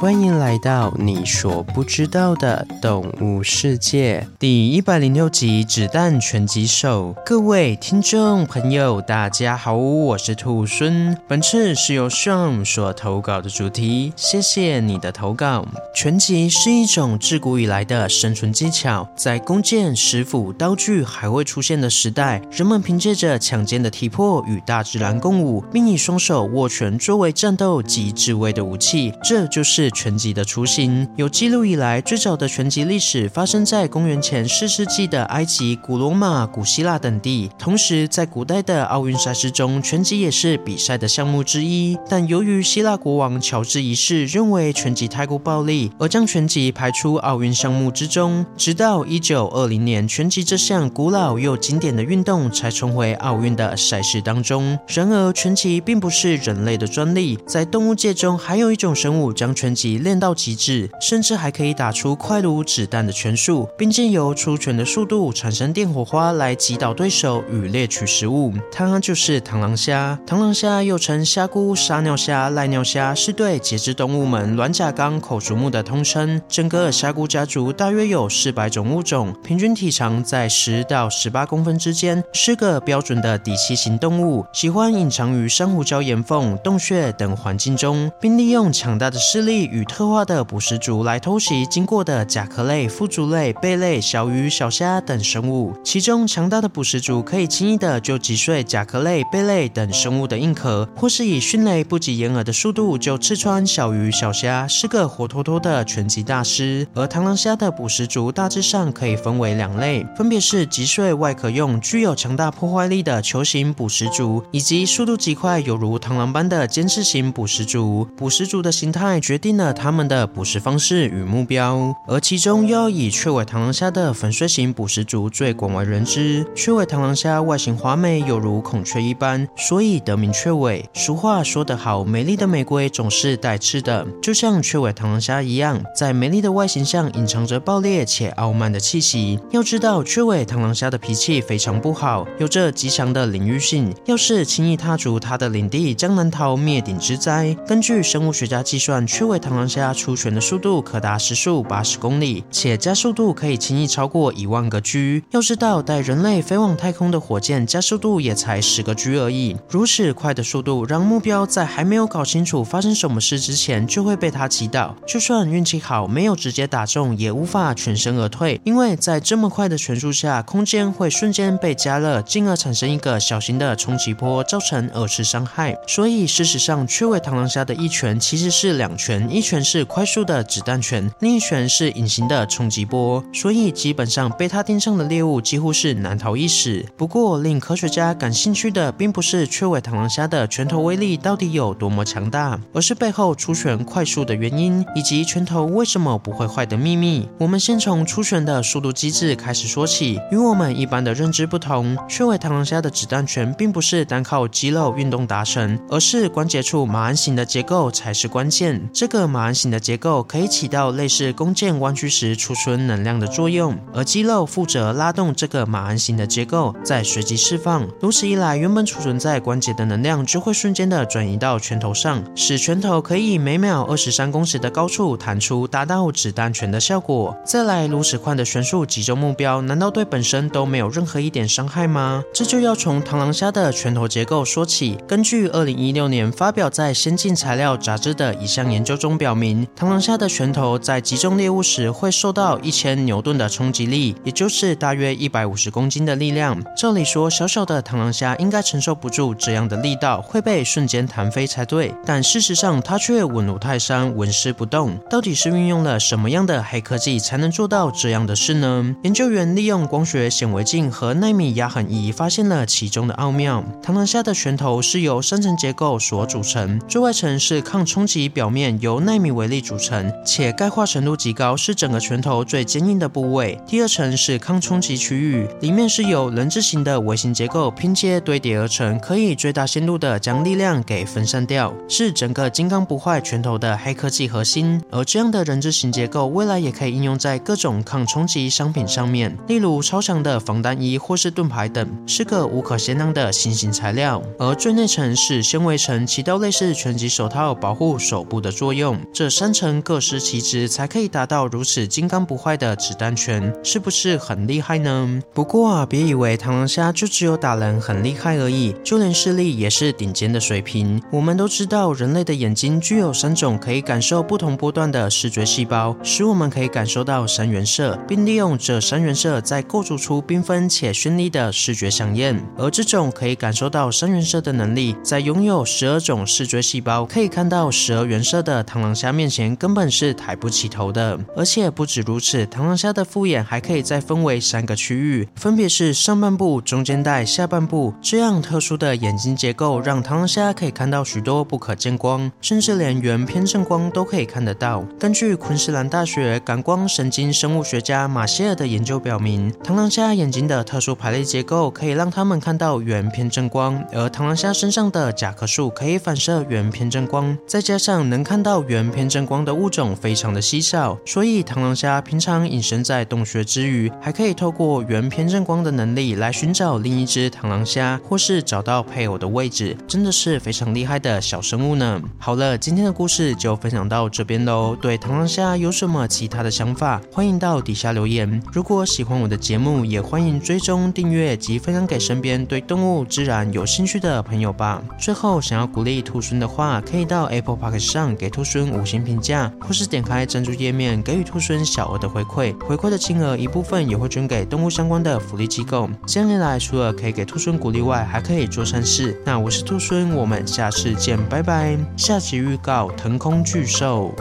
欢迎来到你所不知道的动物世界第一百零六集《子弹拳击手》。各位听众朋友，大家好，我是兔孙。本次是由 Sean 所投稿的主题，谢谢你的投稿。拳击是一种自古以来的生存技巧，在弓箭、石斧、刀具还未出现的时代，人们凭借着强健的体魄与大自然共舞，并以双手握拳作为战斗及自卫的武器，这就是。拳击的雏形，有记录以来最早的拳击历史发生在公元前四世纪的埃及、古罗马、古希腊等地。同时，在古代的奥运赛事中，拳击也是比赛的项目之一。但由于希腊国王乔治一世认为拳击太过暴力，而将拳击排出奥运项目之中。直到一九二零年，拳击这项古老又经典的运动才重回奥运的赛事当中。然而，拳击并不是人类的专利，在动物界中还有一种生物将拳击击练到极致，甚至还可以打出快如子弹的拳术，并借由出拳的速度产生电火花来击倒对手与猎取食物。它就是螳螂虾。螳螂虾又称虾蛄、沙尿虾、濑尿虾，是对节肢动物门卵甲纲口足目的通称。整个虾蛄家族大约有四百种物种，平均体长在十到十八公分之间，是个标准的底栖型动物，喜欢隐藏于珊瑚礁岩缝、洞穴等环境中，并利用强大的视力。与特化的捕食足来偷袭经过的甲壳类、腹足类、贝类、小鱼、小虾等生物。其中，强大的捕食足可以轻易的就击碎甲壳类、贝类等生物的硬壳，或是以迅雷不及掩耳的速度就刺穿小鱼、小虾，是个活脱脱的拳击大师。而螳螂虾的捕食足大致上可以分为两类，分别是击碎外壳用、具有强大破坏力的球形捕食足，以及速度极快、犹如螳螂般的尖刺型捕食足。捕食足的形态决定了它们的捕食方式与目标，而其中又要以雀尾螳螂虾的粉碎型捕食族最广为人知。雀尾螳螂虾外形华美，犹如孔雀一般，所以得名雀尾。俗话说得好，美丽的玫瑰总是带刺的，就像雀尾螳螂虾一样，在美丽的外形上隐藏着暴烈且傲慢的气息。要知道，雀尾螳螂虾的脾气非常不好，有着极强的领域性，要是轻易踏足它的领地，将难逃灭顶之灾。根据生物学家计算，雀尾螳螳螂虾出拳的速度可达时速八十公里，且加速度可以轻易超过一万个 G。要知道，带人类飞往太空的火箭加速度也才十个 G 而已。如此快的速度，让目标在还没有搞清楚发生什么事之前，就会被它击倒。就算运气好，没有直接打中，也无法全身而退，因为在这么快的拳速下，空间会瞬间被加热，进而产生一个小型的冲击波，造成二次伤害。所以，事实上，雀尾螳螂虾的一拳其实是两拳，一拳是快速的子弹拳，另一拳是隐形的冲击波，所以基本上被他盯上的猎物几乎是难逃一死。不过，令科学家感兴趣的并不是雀尾螳螂虾的拳头威力到底有多么强大，而是背后出拳快速的原因，以及拳头为什么不会坏的秘密。我们先从出拳的速度机制开始说起。与我们一般的认知不同，雀尾螳螂虾的子弹拳并不是单靠肌肉运动达成，而是关节处马鞍形的结构才是关键。这个马鞍形的结构可以起到类似弓箭弯曲时储存能量的作用，而肌肉负责拉动这个马鞍形的结构，再随即释放。如此一来，原本储存在关节的能量就会瞬间的转移到拳头上，使拳头可以每秒二十三公尺的高处弹出，达到子弹拳的效果。再来，如此快的拳速击中目标，难道对本身都没有任何一点伤害吗？这就要从螳螂虾的拳头结构说起。根据二零一六年发表在《先进材料》杂志的一项研究中表明。螳螂虾的拳头在击中猎物时会受到一千牛顿的冲击力，也就是大约一百五十公斤的力量。照理说，小小的螳螂虾应该承受不住这样的力道，会被瞬间弹飞才对。但事实上，它却稳如泰山，纹丝不动。到底是运用了什么样的黑科技才能做到这样的事呢？研究员利用光学显微镜和纳米压痕仪发现了其中的奥妙。螳螂虾的拳头是由三层结构所组成，最外层是抗冲击表面，由纳米微粒组成，且钙化程度极高，是整个拳头最坚硬的部位。第二层是抗冲击区域，里面是由人字形的微型结构拼接堆叠而成，可以最大限度的将力量给分散掉，是整个金刚不坏拳头的黑科技核心。而这样的人字形结构，未来也可以应用在各种抗冲击商品上面，例如超强的防弹衣或是盾牌等，是个无可限量的新型材料。而最内层是纤维层，起到类似拳击手套保护手部的作用。这三层各司其职，才可以达到如此金刚不坏的子弹拳，是不是很厉害呢？不过啊，别以为螳螂虾就只有打人很厉害而已，就连视力也是顶尖的水平。我们都知道，人类的眼睛具有三种可以感受不同波段的视觉细胞，使我们可以感受到三原色，并利用这三原色再构筑出缤纷且绚丽的视觉饗宴。而这种可以感受到三原色的能力，在拥有十二种视觉细胞可以看到十二原色的螳螳螂虾面前，根本是抬不起头的。而且不止如此，螳螂虾的复眼还可以再分为三个区域，分别是上半部、中间带、下半部。这样特殊的眼睛结构，让螳螂虾可以看到许多不可见光，甚至连圆偏正光都可以看得到。根据昆士兰大学感光神经生物学家马歇尔的研究表明，螳螂虾眼睛的特殊排列结构可以让它们看到圆偏正光，而螳螂虾身上的甲壳素可以反射圆偏正光，再加上能看到圆偏振光的物种非常的稀少，所以螳螂虾平常隐身在洞穴之余，还可以透过圆偏振光的能力来寻找另一只螳螂虾，或是找到配偶的位置，真的是非常厉害的小生物呢。好了，今天的故事就分享到这边喽。对螳螂虾有什么其他的想法，欢迎到底下留言。如果喜欢我的节目，也欢迎追踪订阅及分享给身边对动物自然有兴趣的朋友吧。最后，想要鼓励兔孙的话，可以到 Apple Podcast 上给兔孙五星评价，或是点开赞助页面给予兔孙小额的回馈。回馈的金额一部分也会捐给动物相关的福利机构。这样一来，除了可以给兔孙鼓励外，还可以做善事。那我是兔孙，我们下次见，拜拜。下集预告：腾空巨兽。